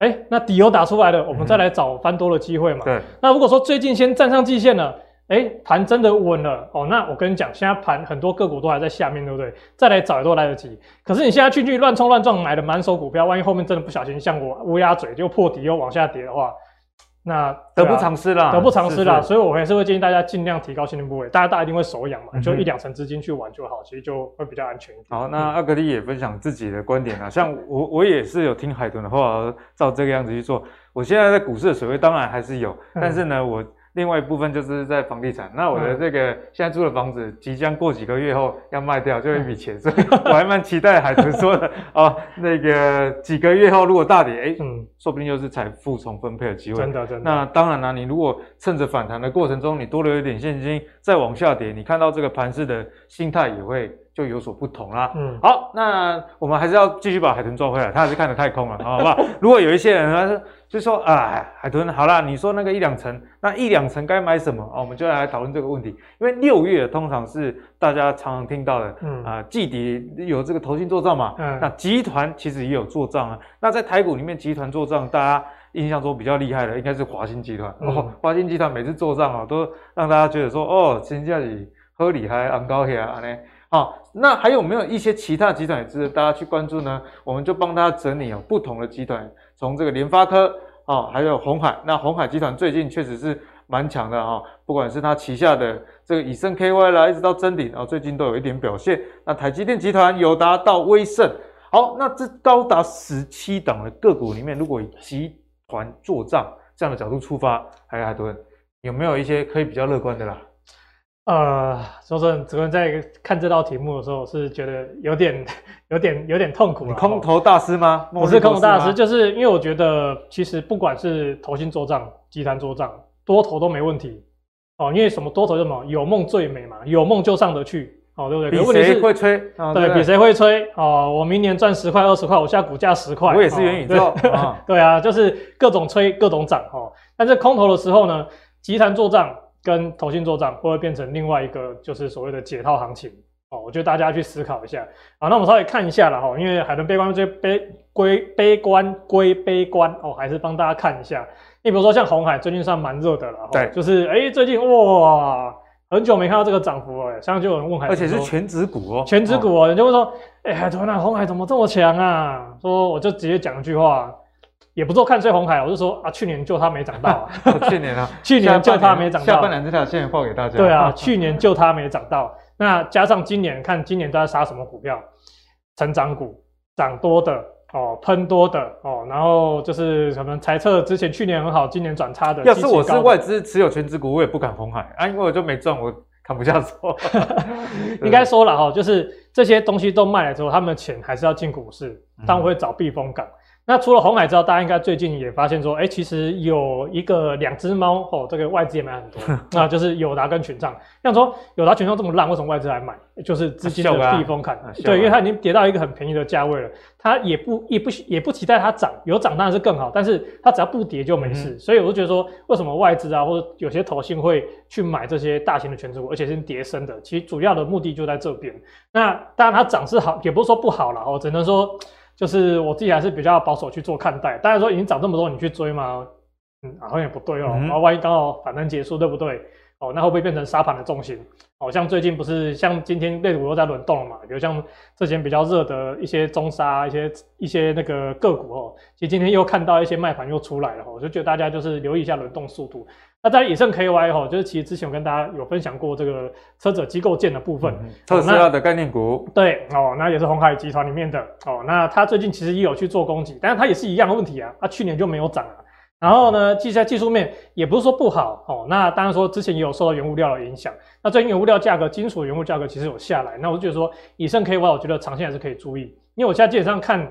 哎、欸，那底油打出来了，我们再来找翻多的机会嘛。对。那如果说最近先站上季线了，哎、欸，盘真的稳了哦，那我跟你讲，现在盘很多个股都还在下面，对不对？再来找也都来得及。可是你现在去去乱冲乱撞买的满手股票，万一后面真的不小心像我乌鸦嘴就破底又往下跌的话。那得不偿失啦，得不偿失啦，所以我还是会建议大家尽量提高现金部位，大家大家一定会手痒嘛，嗯、就一两成资金去玩就好，其实就会比较安全一点。好，那阿格力也分享自己的观点啊，像我我也是有听海豚的话，照这个样子去做。我现在在股市的水位当然还是有，但是呢，我另外一部分就是在房地产。那我的这个现在住的房子，即将过几个月后要卖掉，就一笔钱，所以我还蛮期待海豚说的 哦，那个几个月后如果大跌，哎，嗯，说不定又是财富重分配的机会。真的，真的。那当然了，你如果趁着反弹的过程中，你多留一点现金，再往下跌，你看到这个盘势的心态也会。就有所不同啦。嗯，好，那我们还是要继续把海豚抓回来，他还是看得太空了，好不好？如果有一些人他说，就说啊，海豚好啦，你说那个一两成，那一两成该买什么？哦，我们就来讨论这个问题。因为六月通常是大家常常听到的，嗯啊，季底有这个投信做账嘛，嗯，那集团其实也有做账啊。那在台股里面，集团做账，大家印象中比较厉害的应该是华新集团。哦，华新集团每次做账啊，都让大家觉得说，哦，真正是好厉害，昂高起来啊呢。好，那还有没有一些其他集团也值得大家去关注呢？我们就帮大家整理哦，不同的集团，从这个联发科啊，还有鸿海。那鸿海集团最近确实是蛮强的哈，不管是它旗下的这个以盛 KY 啦，一直到臻鼎啊，最近都有一点表现。那台积电集团、友达到威盛，好，那这高达十七档的个股里面，如果以集团做账这样的角度出发，还有海豚有没有一些可以比较乐观的啦？呃，说真的，昨天在看这道题目的时候，是觉得有点、有点、有点痛苦。你空头大师吗？我是空头大师，就是因为我觉得，其实不管是投新做账、集团做账，多头都没问题哦。因为什么多头就什么有梦最美嘛，有梦就上得去哦，对不对？比谁会吹？哦、对，对，对，比谁会吹？哦，我明年赚十块、二十块，我现在股价十块，我也是元宇宙。对，哦、对啊，就是各种吹，各种涨哦。但是空头的时候呢，集团做账。跟投信做账会不会变成另外一个就是所谓的解套行情哦？我觉得大家去思考一下好。那我们稍微看一下了哈，因为海豚悲观归悲归悲观归悲观哦，还是帮大家看一下。你比如说像红海最近算蛮热的了，对，就是哎、欸、最近哇很久没看到这个涨幅哎，像就有人问海豚，而且是全指股哦，全指股哦，人就会说哎、欸、海豚啊，红海怎么这么强啊？说我就直接讲一句话。也不做看衰红海，我就说啊，去年就它没涨到、啊，去年啊，去年就它没涨到，下半年这条线报给大家。对啊，去年就它没涨到，那加上今年看今年都在杀什么股票？成长股，涨多的哦，喷多的哦，然后就是什么猜测之前去年很好，今年转差的。要是我是外资持有全指股，我也不敢红海啊，因为我就没赚，我看不下手。应该说了哈，就是这些东西都卖了之后，他们的钱还是要进股市，但我会找避风港。那除了红海之外，大家应该最近也发现说，哎、欸，其实有一个两只猫哦，这个外资也买很多，那就是友达跟群创。像说友达群创这么烂，为什么外资来买？就是资金的避风港。啊啊、对，因为它已经跌到一个很便宜的价位了，它也不也不也不期待它涨，有涨当然是更好，但是它只要不跌就没事。嗯、所以我就觉得说，为什么外资啊或者有些投信会去买这些大型的权值股，而且是跌升的？其实主要的目的就在这边。那当然它涨是好，也不是说不好了哦，只能说。就是我自己还是比较保守去做看待，当然说已经涨这么多，你去追吗？嗯，好像也不对哦。然后、嗯、万一刚好反弹结束，对不对？哦，那会不会变成杀盘的重心？哦，像最近不是像今天类股又在轮动了嘛？比如像之前比较热的一些中沙、一些一些那个个股哦，其实今天又看到一些卖盘又出来了，我就觉得大家就是留意一下轮动速度。那在以盛 KY 哈，就是其实之前我跟大家有分享过这个车者机构件的部分，嗯、特斯拉的概念股，对哦，那也是鸿海集团里面的哦。那它最近其实也有去做攻击，但是它也是一样的问题啊，它去年就没有涨啊。然后呢，技在技术面也不是说不好哦。那当然说之前也有受到原物料的影响，那最近原物料价格、金属原物价格其实有下来，那我就觉得说以盛 KY，我觉得长线还是可以注意，因为我现在基本上看。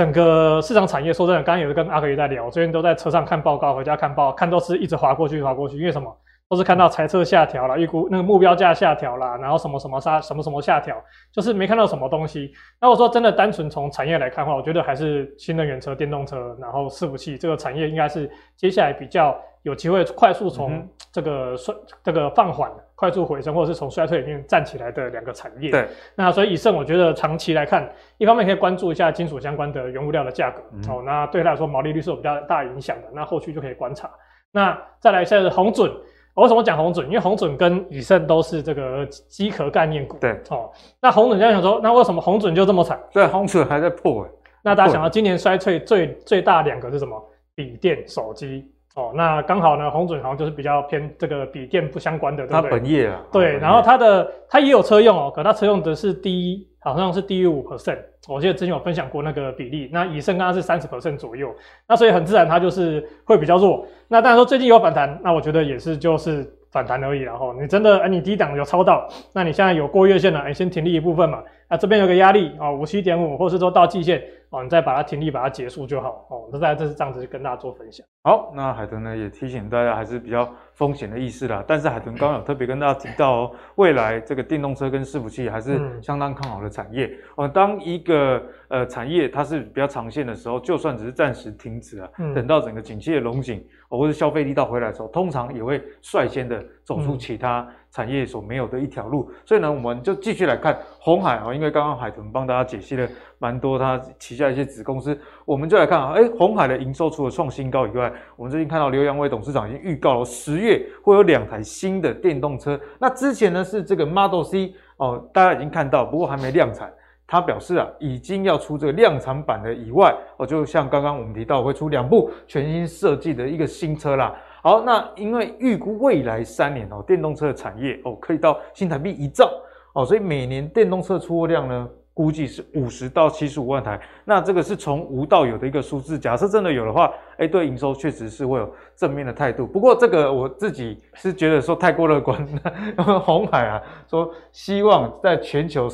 整个市场产业，说真的，刚刚也是跟阿格也在聊，我最近都在车上看报告，回家看报，看都是一直滑过去，滑过去，因为什么？都是看到财测下调了，预估那个目标价下调了，然后什么什么杀什么什么下调，就是没看到什么东西。那我说真的，单纯从产业来看的话，我觉得还是新能源车、电动车，然后伺服器这个产业应该是接下来比较有机会快速从这个衰、嗯、这个放缓、快速回升，或者是从衰退里面站起来的两个产业。对。那所以以盛，我觉得长期来看，一方面可以关注一下金属相关的原物料的价格，嗯、哦，那对他来说毛利率是有比较大影响的，那后续就可以观察。那再来一下是鸿准。我为什么讲红准？因为红准跟以盛都是这个机壳概念股。对，哦，那红准现在想说，那为什么红准就这么惨？对，红准还在破。那大家想到今年衰退最最大两个是什么？笔电、手机，哦，那刚好呢，红准好像就是比较偏这个笔电不相关的，对不对？它本业啊。对，然后它的它也有车用哦，可它车用的是低，好像是低于五 percent。我记得之前有分享过那个比例，那以盛刚刚是三十 percent 左右，那所以很自然它就是会比较弱。那当然说最近有反弹，那我觉得也是就是。反弹而已，然后你真的，哎，你低档有抄到，那你现在有过月线了，哎，先停利一部分嘛，那这边有个压力啊，五七点五，或是说到季线。哦，你再把它停利，把它结束就好。哦，那大家这是这样子跟大家做分享。好，那海豚呢也提醒大家，还是比较风险的意识啦。但是海豚刚刚有特别跟大家提到哦，未来这个电动车跟伺服器还是相当看好的产业。哦、嗯，当一个呃产业它是比较长线的时候，就算只是暂时停止啊，嗯、等到整个景气的龙井、哦、或者消费力道回来的时候，通常也会率先的走出其他产业所没有的一条路。嗯、所以呢，我们就继续来看红海啊，因为刚刚海豚帮大家解析了。蛮多，它旗下一些子公司，我们就来看啊，哎，红海的营收除了创新高以外，我们最近看到刘扬伟董事长已经预告了，十月会有两台新的电动车。那之前呢是这个 Model C 哦，大家已经看到，不过还没量产。他表示啊，已经要出这个量产版的以外，哦，就像刚刚我们提到会出两部全新设计的一个新车啦。好，那因为预估未来三年哦，电动车的产业哦可以到新台币一兆哦，所以每年电动车出货量呢，估计是五十到七十五万台，那这个是从无到有的一个数字。假设真的有的话，哎，对营收确实是会有正面的态度。不过这个我自己是觉得说太过乐观 红。海啊，说希望在全球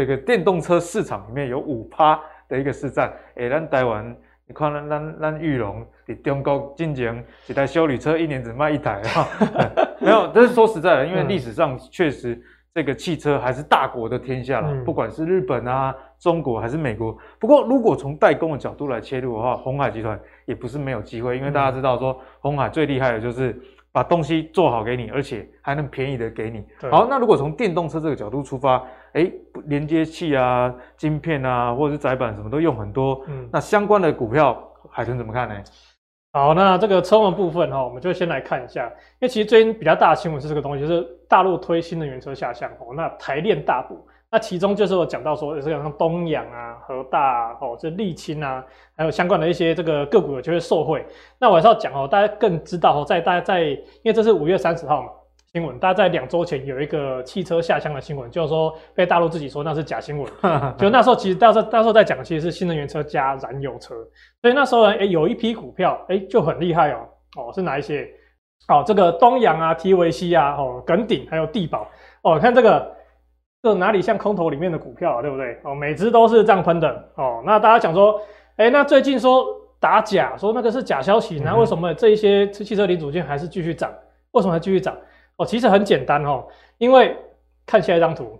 这个电动车市场里面有五趴的一个市占。哎，咱台湾，你看咱咱咱裕隆在中国进前一台修理车一年只卖一台啊，没有。但是说实在的，因为历史上确实。这个汽车还是大国的天下了，嗯、不管是日本啊、中国还是美国。不过，如果从代工的角度来切入的话，鸿海集团也不是没有机会，因为大家知道说，鸿海最厉害的就是把东西做好给你，而且还能便宜的给你。好，那如果从电动车这个角度出发，哎，连接器啊、晶片啊，或者是载板什么都用很多，嗯、那相关的股票，海豚怎么看呢？好，那这个车用部分哈，我们就先来看一下，因为其实最近比较大的新闻是这个东西，就是大陆推新能源车下乡哦，那台链大补，那其中就是我讲到说，这个像东阳啊、和大啊，哦，这沥青啊，还有相关的一些这个个股就会受惠。那我还是要讲哦，大家更知道哦，在大家在，因为这是五月三十号嘛。新闻，大家在两周前有一个汽车下乡的新闻，就是说被大陆自己说那是假新闻。就那时候其实到时候到时候在讲，其实是新能源车加燃油车。所以那时候呢，诶有一批股票，诶就很厉害哦。哦，是哪一些？哦，这个东阳啊、TVC 啊、哦耿鼎还有地保。哦，看这个，这哪里像空头里面的股票啊，对不对？哦，每只都是这样喷的。哦，那大家讲说，诶那最近说打假，说那个是假消息，那为什么这一些汽车零组件还是继续涨？为什么还继续涨？哦，其实很简单哦，因为看下一张图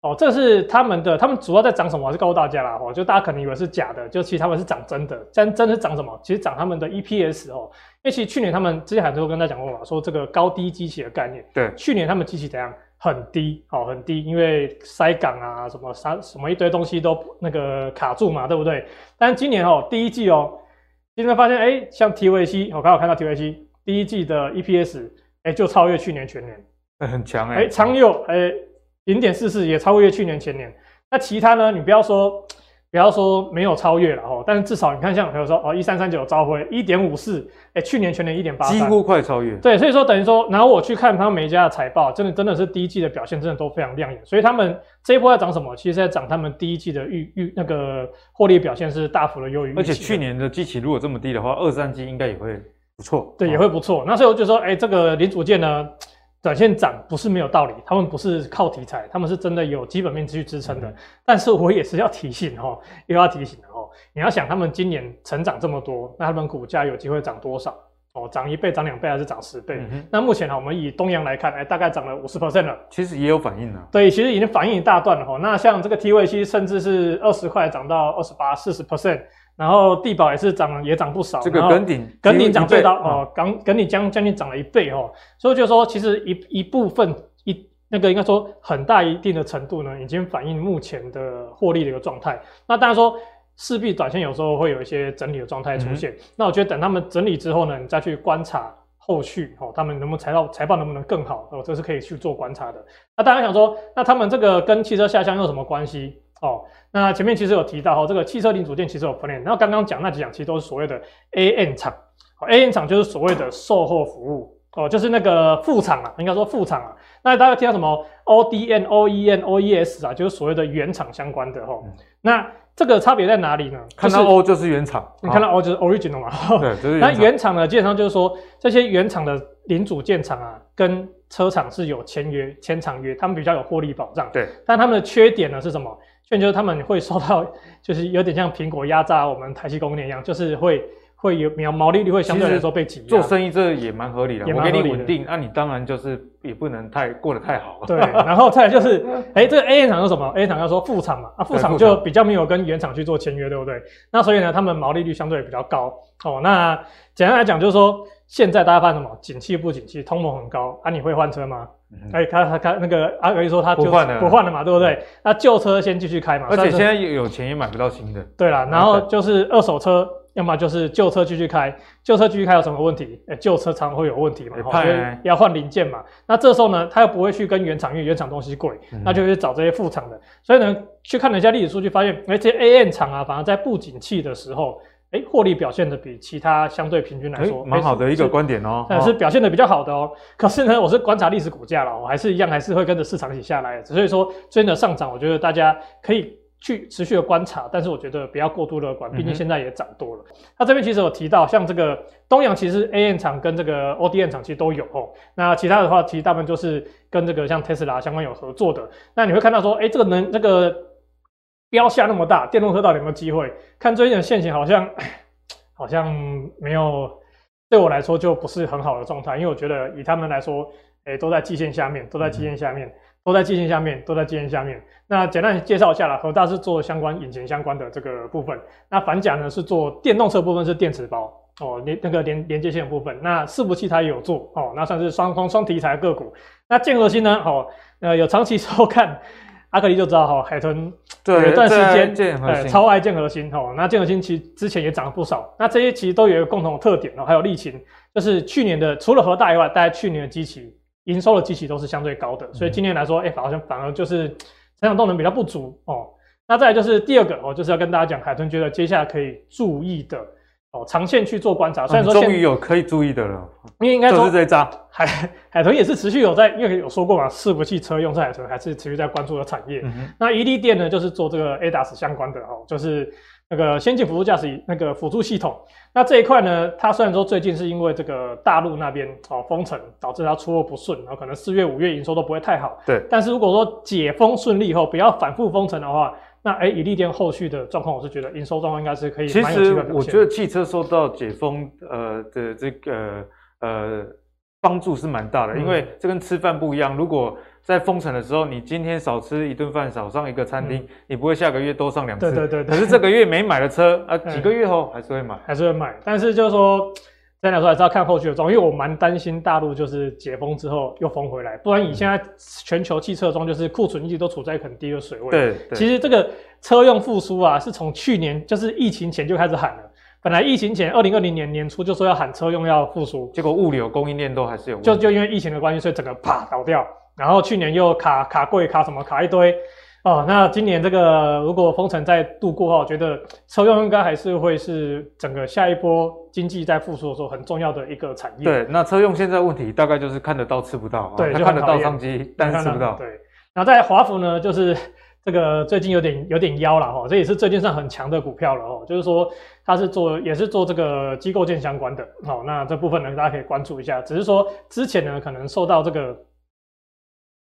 哦，这是他们的，他们主要在涨什么？我是告诉大家啦哦，就大家可能以为是假的，就其实他们是涨真的，真真的是涨什么？其实涨他们的 EPS 哦，因为其实去年他们之前很多跟大家讲过嘛，说这个高低基期的概念，对，去年他们基期怎样？很低哦，很低，因为塞港啊，什么啥什么一堆东西都那个卡住嘛，对不对？但是今年哦，第一季哦，今天发现哎，像 TVC，我刚好看到 TVC 第一季的 EPS。哎，就超越去年全年，很强哎。哎，长友哎，零点四四也超越去年全年。那其他呢？你不要说，不要说没有超越了哦。但是至少你看，像比如说哦，一三三九召辉一点五四，哎，去年全年一点八，几乎快超越。对，所以说等于说，然后我去看他们每一家的财报，真的真的是第一季的表现真的都非常亮眼。所以他们这一波在涨什么？其实在涨他们第一季的预预那个获利表现是大幅的优于。而且去年的基期如果这么低的话，二三季应该也会。不错，对，也会不错。那所以我就说，哎、欸，这个零组件呢，短线涨不是没有道理，他们不是靠题材，他们是真的有基本面去支撑的。嗯、但是我也是要提醒哦，又要提醒哦，你要想他们今年成长这么多，那他们股价有机会涨多少？哦，涨一倍、涨两倍还是涨十倍？嗯、那目前呢，我们以东阳来看，哎、欸，大概涨了五十 percent 了。其实也有反应了。对，其实已经反应一大段了哈。那像这个 TVC 甚至是二十块涨到二十八、四十 percent。然后地保也是涨，也涨不少。这个耿鼎，耿鼎涨最高哦，耿耿鼎将将近涨了一倍哦。所以就说，其实一一部分一那个应该说很大一定的程度呢，已经反映目前的获利的一个状态。那当然说，势必短线有时候会有一些整理的状态出现。嗯、那我觉得等他们整理之后呢，你再去观察后续哦，他们能不能财报财报能不能更好哦，这是可以去做观察的。那大家想说，那他们这个跟汽车下乡有什么关系？哦，那前面其实有提到哦，这个汽车零组件其实有分类，然后刚刚讲那几样其实都是所谓的 A N 厂，，A N 厂就是所谓的售后服务哦，就是那个副厂啊，应该说副厂啊。那大家听到什么 O D N、O E N、O E S 啊，就是所谓的原厂相关的哈。嗯、那这个差别在哪里呢？看到 O 就是原厂，你看到 O 就是 original 嘛。对，就是原厂。那原厂呢，基本上就是说这些原厂的零组件厂啊，跟车厂是有签约、签长约，他们比较有获利保障。对。但他们的缺点呢是什么？缺点就是他们会受到，就是有点像苹果压榨我们台积供应链一样，就是会。会有毛毛利率会相对来说被挤压，做生意这也蛮合理的，我给你稳定，那、啊、你当然就是也不能太过得太好了。对，然后再来就是，哎，这个 A 厂是什么？A 厂要说副厂嘛，啊副厂就比较没有跟原厂去做签约，对不对？那所以呢，他们毛利率相对比较高。哦，那简单来讲就是说，现在大家发现什么？景气不景气，通膨很高，啊你会换车吗？哎、嗯，他他他那个阿格力说他就不换了，不换了嘛，对不对？那旧车先继续开嘛，而且现在有钱也买不到新的。对啦，然后就是二手车。要么就是旧车继续开，旧车继续开有什么问题？哎旧车常常会有问题嘛，所以要换零件嘛。那这时候呢，他又不会去跟原厂，因为原厂东西贵，嗯、那就去找这些副厂的。所以呢，去看了一下历史数据，发现诶这些 AM 厂啊，反而在不景气的时候，诶获利表现的比其他相对平均来说，蛮好的一个观点哦，但，是表现的比较好的哦。可是呢，我是观察历史股价了，我还是一样，还是会跟着市场一起下来。所以说，最近的上涨，我觉得大家可以。去持续的观察，但是我觉得不要过度乐观，毕竟现在也涨多了。那、这边其实有提到，像这个东阳，其实 AM 厂跟这个 O D N 厂其实都有哦。那其他的话，其实大部分就是跟这个像 Tesla 相关有合作的。那你会看到说，哎，这个能这个标下那么大，电动车到底有没有机会？看最近的线型，好像 好像没有，对我来说就不是很好的状态，因为我觉得以他们来说，哎，都在季线下面，都在季线下面。都在季线下面，都在季线下面。那简单介绍一下啦，和大是做相关引擎相关的这个部分。那反甲呢是做电动车部分，是电池包哦，连那个连连接线部分。那伺服器它也有做哦，那算是双双双题材个股。那建核心呢？哦，呃，有长期收看阿克力就知道哈、哦，海豚有一段时间呃超爱建核心哦。那建核心其实之前也涨了不少。那这些其实都有一个共同的特点哦，还有力勤，就是去年的除了核大以外，大家去年的基期。营收的基期都是相对高的，所以今年来说，哎、欸，好像反而就是成长动能比较不足哦。那再来就是第二个哦，就是要跟大家讲，海豚觉得接下来可以注意的哦，长线去做观察。虽然说终于有可以注意的了，因为应该说是这一张海海豚也是持续有在，因为有说过嘛，伺服器车用在海豚还是持续在关注的产业。嗯、那一利电呢，就是做这个 ADAS 相关的哦，就是。那个先进辅助驾驶那个辅助系统，那这一块呢，它虽然说最近是因为这个大陆那边哦封城导致它出货不顺，然后可能四月五月营收都不会太好。对。但是如果说解封顺利以后，不要反复封城的话，那哎，以利店后续的状况，我是觉得营收状况应该是可以。其实我觉得汽车受到解封呃的这个呃帮助是蛮大的，嗯、因为这跟吃饭不一样，如果。在封城的时候，你今天少吃一顿饭，少上一个餐厅，嗯、你不会下个月多上两次。对对对。可是这个月没买的车啊，几个月后还是会买，还是会买。但是就是说，这样来说还是要看后续的状况，因为我蛮担心大陆就是解封之后又封回来，不然以现在全球汽车中就是库存一直都处在很低的水位。对。其实这个车用复苏啊，是从去年就是疫情前就开始喊了。本来疫情前二零二零年年初就说要喊车用要复苏，结果物流供应链都还是有问题。就就因为疫情的关系，所以整个啪倒掉。然后去年又卡卡柜卡什么卡一堆哦，那今年这个如果封城再度过的话，我觉得车用应该还是会是整个下一波经济在复苏的时候很重要的一个产业。对，那车用现在问题大概就是看得到吃不到，对，就看得到商机，但是吃不到。对，那在华孚呢，就是这个最近有点有点妖了哈，这也是最近上很强的股票了哦，就是说它是做也是做这个机构件相关的，好，那这部分呢大家可以关注一下，只是说之前呢可能受到这个。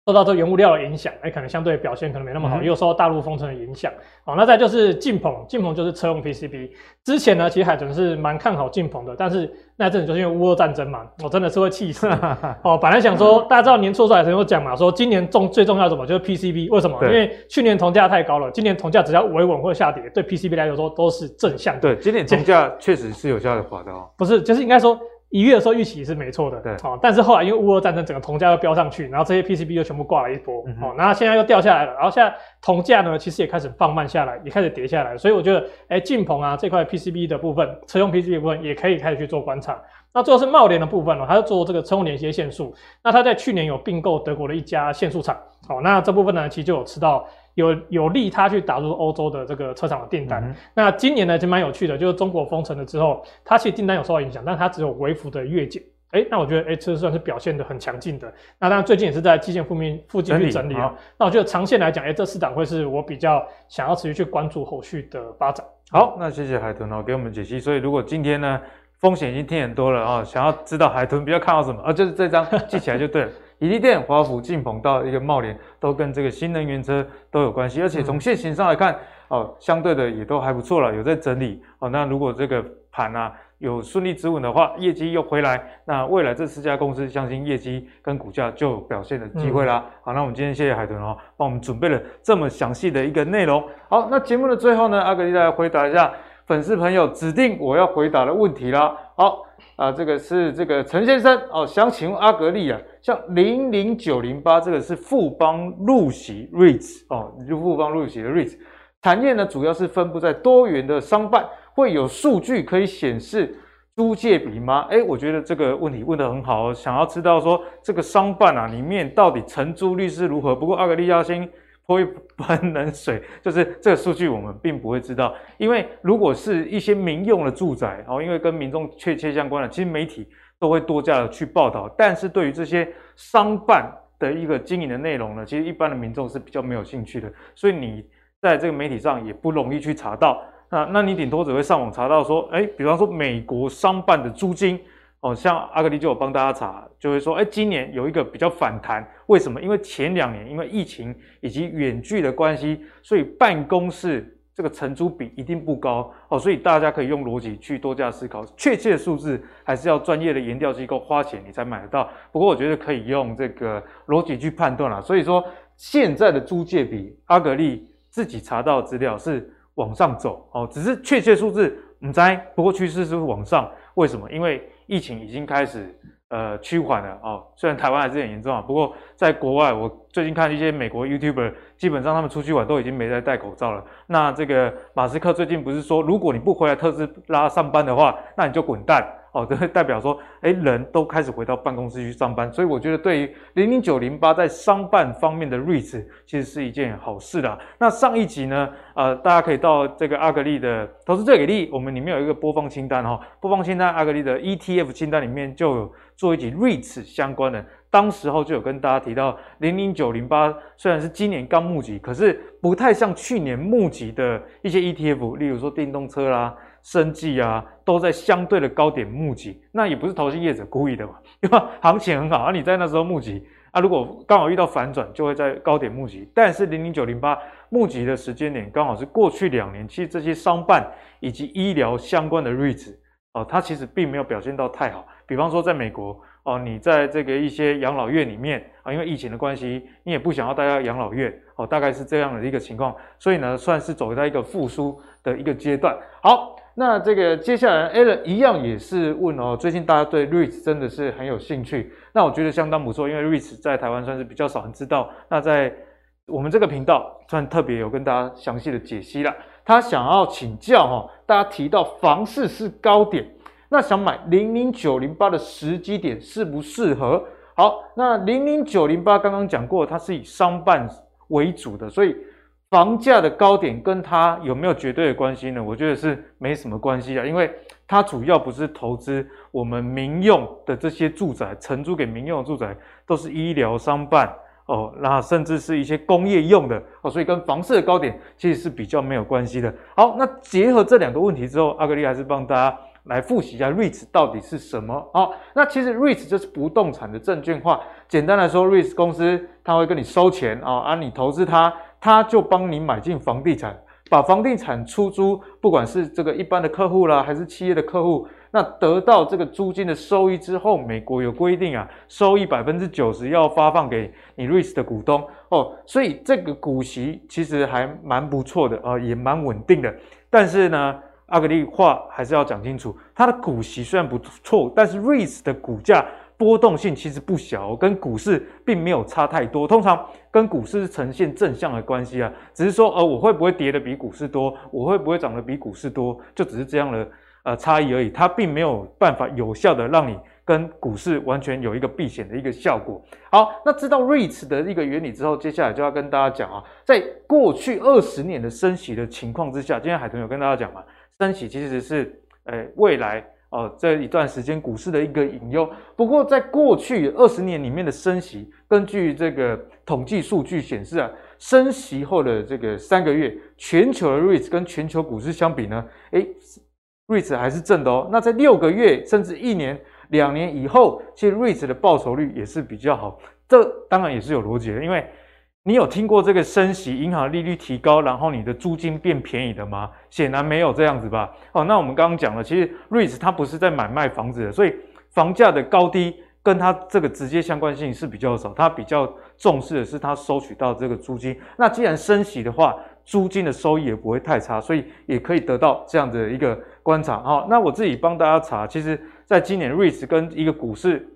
受到这原物料的影响，哎，可能相对表现可能没那么好，嗯、又受到大陆封城的影响。好，那再就是晋鹏，晋鹏就是车用 PCB。之前呢，其实海豚是蛮看好晋鹏的，但是那阵子就是因为乌俄战争嘛，我真的是会气死。哦，本来想说，大家知道年初的时候海豚有讲嘛，说今年重最重要的什么，就是 PCB。为什么？因为去年铜价太高了，今年铜价只要维稳或下跌，对 PCB 来说都是正向的。对，今年铜价确实是有下滑的哦。不是，就是应该说。一月的时候预期是没错的，对，哦，但是后来因为乌俄战争，整个铜价又飙上去，然后这些 PCB 又全部挂了一波，嗯、哼好，然后现在又掉下来了，然后现在铜价呢，其实也开始放慢下来，也开始跌下来，所以我觉得，哎，晋鹏啊这块 PCB 的部分，车用 PCB 的部分也可以开始去做观察。那最后是茂联的部分了，它是做这个车用连接线束，那它在去年有并购德国的一家线束厂，好，那这部分呢，其实就有吃到有有利它去打入欧洲的这个车厂的订单。嗯、那今年呢，就蛮有趣的，就是中国封城了之后，它其实订单有受到影响，但它只有微幅的月减。哎，那我觉得哎，这算是表现得很强劲的。那当然最近也是在季线附近附近去整理啊。那我觉得长线来讲，哎，这四档会是我比较想要持续去关注后续的发展。好，那谢谢海豚哦，给我们解析。所以如果今天呢，风险已经听很多了啊、哦，想要知道海豚比较看好什么啊，就是这张记起来就对了。怡利店、华福、晋鹏到一个茂联，都跟这个新能源车都有关系，而且从现行上来看，哦，相对的也都还不错了，有在整理哦。那如果这个盘啊。有顺利止稳的话，业绩又回来，那未来这四家公司相信业绩跟股价就有表现的机会啦。嗯、好，那我们今天谢谢海豚哦，帮我们准备了这么详细的一个内容。好，那节目的最后呢，阿格力来回答一下粉丝朋友指定我要回答的问题啦。好啊，这个是这个陈先生哦，想请问阿格力啊，像零零九零八这个是富邦陆喜 REITs 哦，就富邦陆喜的 REITs 产业呢，主要是分布在多元的商办。会有数据可以显示租借比吗？诶，我觉得这个问题问得很好，想要知道说这个商办啊里面到底承租率是如何。不过阿格力要先泼一盆冷水，就是这个数据我们并不会知道，因为如果是一些民用的住宅哦，因为跟民众确切相关的，其实媒体都会多加的去报道。但是对于这些商办的一个经营的内容呢，其实一般的民众是比较没有兴趣的，所以你在这个媒体上也不容易去查到。那那你顶多只会上网查到说，哎，比方说美国商办的租金，哦，像阿格力就有帮大家查，就会说，哎，今年有一个比较反弹，为什么？因为前两年因为疫情以及远距的关系，所以办公室这个承租比一定不高，哦，所以大家可以用逻辑去多加思考，确切的数字还是要专业的研调机构花钱你才买得到。不过我觉得可以用这个逻辑去判断了。所以说现在的租借比，阿格力自己查到的资料是。往上走哦，只是确切数字唔知，不过趋势是往上。为什么？因为疫情已经开始呃趋缓了哦。虽然台湾还是很严重啊，不过在国外，我最近看一些美国 YouTuber，基本上他们出去玩都已经没在戴口罩了。那这个马斯克最近不是说，如果你不回来特斯拉上班的话，那你就滚蛋。哦，这代表说，哎，人都开始回到办公室去上班，所以我觉得对于零零九零八在商办方面的 REITs 其实是一件好事啦。那上一集呢，呃，大家可以到这个阿格力的投资最给力，我们里面有一个播放清单哈、哦，播放清单阿格力的 ETF 清单里面就有做一集 REITs 相关的，当时候就有跟大家提到零零九零八虽然是今年刚募集，可是不太像去年募集的一些 ETF，例如说电动车啦。生技啊，都在相对的高点募集，那也不是投信业者故意的嘛，因为行情很好啊，你在那时候募集啊，如果刚好遇到反转，就会在高点募集。但是零零九零八募集的时间点刚好是过去两年，其实这些商办以及医疗相关的 REITs 哦，它其实并没有表现到太好。比方说在美国哦，你在这个一些养老院里面啊，因为疫情的关系，你也不想要待在养老院哦，大概是这样的一个情况，所以呢，算是走在一个复苏的一个阶段。好。那这个接下来 Alan 一样也是问哦，最近大家对 REITs 真的是很有兴趣，那我觉得相当不错，因为 REITs 在台湾算是比较少人知道。那在我们这个频道算特别有跟大家详细的解析了。他想要请教哈，大家提到房市是高点，那想买零零九零八的时机点适不适合？好，那零零九零八刚刚讲过，它是以商办为主的，所以。房价的高点跟它有没有绝对的关系呢？我觉得是没什么关系啊，因为它主要不是投资我们民用的这些住宅，承租给民用的住宅都是医疗商办哦，那甚至是一些工业用的哦，所以跟房市的高点其实是比较没有关系的。好，那结合这两个问题之后，阿格力还是帮大家来复习一下 REITs 到底是什么。好，那其实 REITs 就是不动产的证券化，简单来说，REITs 公司它会跟你收钱啊，啊，你投资它。他就帮你买进房地产，把房地产出租，不管是这个一般的客户啦，还是企业的客户，那得到这个租金的收益之后，美国有规定啊，收益百分之九十要发放给你 REIT 的股东哦，所以这个股息其实还蛮不错的啊、也蛮稳定的。但是呢，阿格力话还是要讲清楚，它的股息虽然不错，但是 REIT 的股价。波动性其实不小，跟股市并没有差太多。通常跟股市是呈现正向的关系啊，只是说，呃，我会不会跌得比股市多，我会不会涨得比股市多，就只是这样的呃差异而已，它并没有办法有效的让你跟股市完全有一个避险的一个效果。好，那知道 REITs 的一个原理之后，接下来就要跟大家讲啊，在过去二十年的升息的情况之下，今天海豚有跟大家讲嘛，升息其实是呃未来。哦，这一段时间股市的一个隐忧。不过，在过去二十年里面的升息，根据这个统计数据显示啊，升息后的这个三个月，全球的 REITs 跟全球股市相比呢，诶，REITs 还是正的哦。那在六个月甚至一年、两年以后，其实 REITs 的报酬率也是比较好。这当然也是有逻辑的，因为。你有听过这个升息，银行利率提高，然后你的租金变便宜的吗？显然没有这样子吧。哦，那我们刚刚讲了，其实 REIT 它不是在买卖房子的，所以房价的高低跟它这个直接相关性是比较少。它比较重视的是它收取到这个租金。那既然升息的话，租金的收益也不会太差，所以也可以得到这样的一个观察。好，那我自己帮大家查，其实在今年 REIT 跟一个股市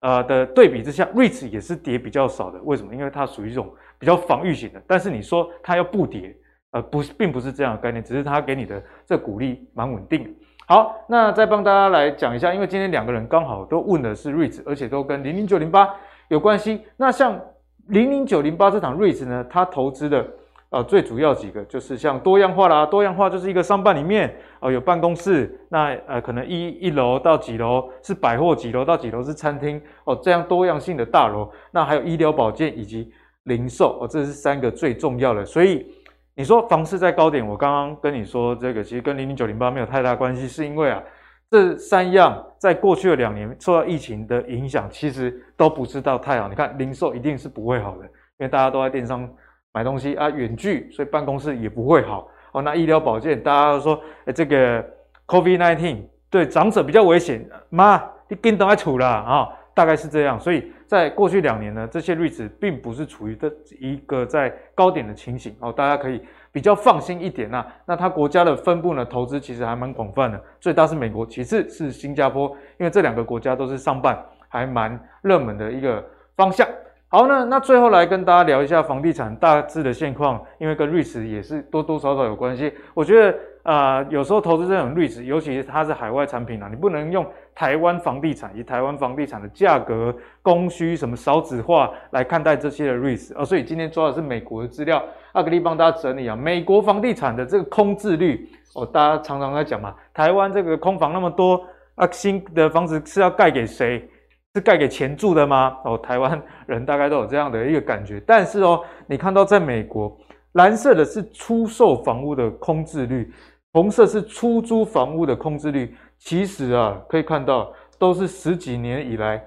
呃的对比之下，REIT 也是跌比较少的。为什么？因为它属于一种。比较防御型的，但是你说它要不跌，呃，不是，并不是这样的概念，只是它给你的这股利蛮稳定。好，那再帮大家来讲一下，因为今天两个人刚好都问的是 REITs，而且都跟零零九零八有关系。那像零零九零八这档 REITs 呢，它投资的呃最主要几个就是像多样化啦，多样化就是一个商办里面呃有办公室，那呃可能一一楼到几楼是百货，几楼到几楼是餐厅哦，这样多样性的大楼。那还有医疗保健以及。零售哦，这是三个最重要的，所以你说房市在高点，我刚刚跟你说这个其实跟零零九零八没有太大关系，是因为啊，这三样在过去的两年受到疫情的影响，其实都不是到太好。你看零售一定是不会好的，因为大家都在电商买东西啊，远距，所以办公室也不会好哦。那医疗保健，大家都说诶这个 COVID-19 对长者比较危险，妈你跟都爱处了啊。大概是这样，所以在过去两年呢，这些 REITs 并不是处于这一个在高点的情形哦，大家可以比较放心一点呐、那它国家的分布呢，投资其实还蛮广泛的，最大是美国，其次是新加坡，因为这两个国家都是上半还蛮热门的一个方向。好呢，那最后来跟大家聊一下房地产大致的现况，因为跟 REITs 也是多多少少有关系。我觉得。啊、有时候投资这种 REITs，尤其它是海外产品啊，你不能用台湾房地产以台湾房地产的价格、供需什么少子化来看待这些的 REITs 啊。所以今天抓的是美国的资料，阿格力帮大家整理啊，美国房地产的这个空置率哦，大家常常在讲嘛，台湾这个空房那么多啊，新的房子是要盖给谁？是盖给钱住的吗？哦，台湾人大概都有这样的一个感觉。但是哦，你看到在美国，蓝色的是出售房屋的空置率。红色是出租房屋的空置率，其实啊，可以看到都是十几年以来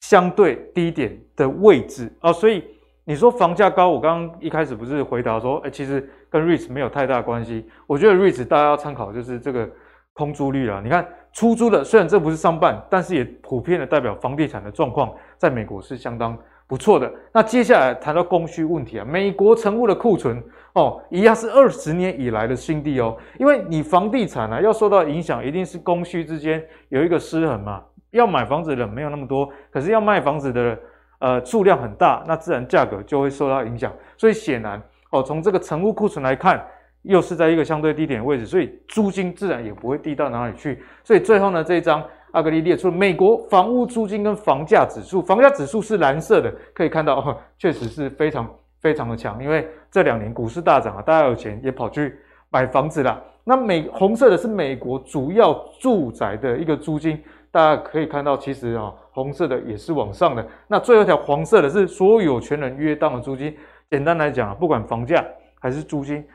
相对低点的位置啊，所以你说房价高，我刚刚一开始不是回答说，哎，其实跟 REITs 没有太大关系。我觉得 REITs 大家要参考就是这个空租率啦。你看出租的，虽然这不是商办，但是也普遍的代表房地产的状况，在美国是相当不错的。那接下来谈到供需问题啊，美国成屋的库存。哦，一样是二十年以来的新低哦，因为你房地产啊要受到影响，一定是供需之间有一个失衡嘛。要买房子的人没有那么多，可是要卖房子的呃数量很大，那自然价格就会受到影响。所以显然哦，从这个成屋库存来看，又是在一个相对低点的位置，所以租金自然也不会低到哪里去。所以最后呢，这一张阿格力列出了美国房屋租金跟房价指数，房价指数是蓝色的，可以看到哦，确实是非常。非常的强，因为这两年股市大涨啊，大家有钱也跑去买房子了。那美红色的是美国主要住宅的一个租金，大家可以看到，其实啊，红色的也是往上的。那最后一条黄色的是所有权人约当的租金。简单来讲啊，不管房价还是租金，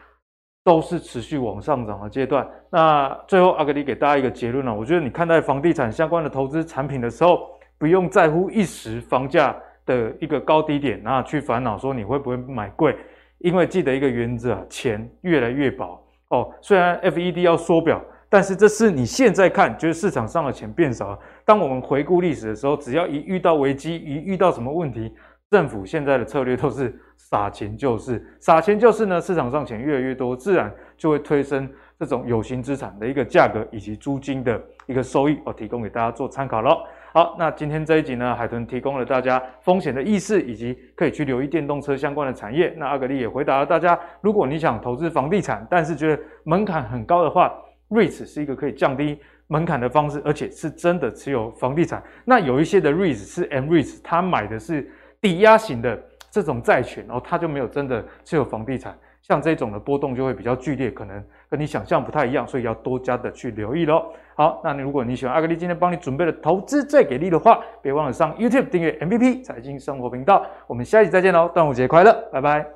都是持续往上涨的阶段。那最后阿格力给大家一个结论啊，我觉得你看待房地产相关的投资产品的时候，不用在乎一时房价。的一个高低点，那去烦恼说你会不会买贵？因为记得一个原则啊，钱越来越薄哦。虽然 FED 要缩表，但是这是你现在看，觉得市场上的钱变少了。当我们回顾历史的时候，只要一遇到危机，一遇到什么问题，政府现在的策略都是撒钱救市，撒钱救市呢，市场上钱越来越多，自然就会推升这种有形资产的一个价格以及租金的一个收益，我提供给大家做参考喽。好，那今天这一集呢，海豚提供了大家风险的意识，以及可以去留意电动车相关的产业。那阿格力也回答了大家，如果你想投资房地产，但是觉得门槛很高的话，REITs 是一个可以降低门槛的方式，而且是真的持有房地产。那有一些的 REITs 是 M-REITs，他买的是抵押型的这种债权，然后它就没有真的持有房地产。像这种的波动就会比较剧烈，可能跟你想象不太一样，所以要多加的去留意喽。好，那你如果你喜欢阿格丽今天帮你准备的投资最给力的话，别忘了上 YouTube 订阅 MVP 财经生活频道。我们下一集再见喽，端午节快乐，拜拜。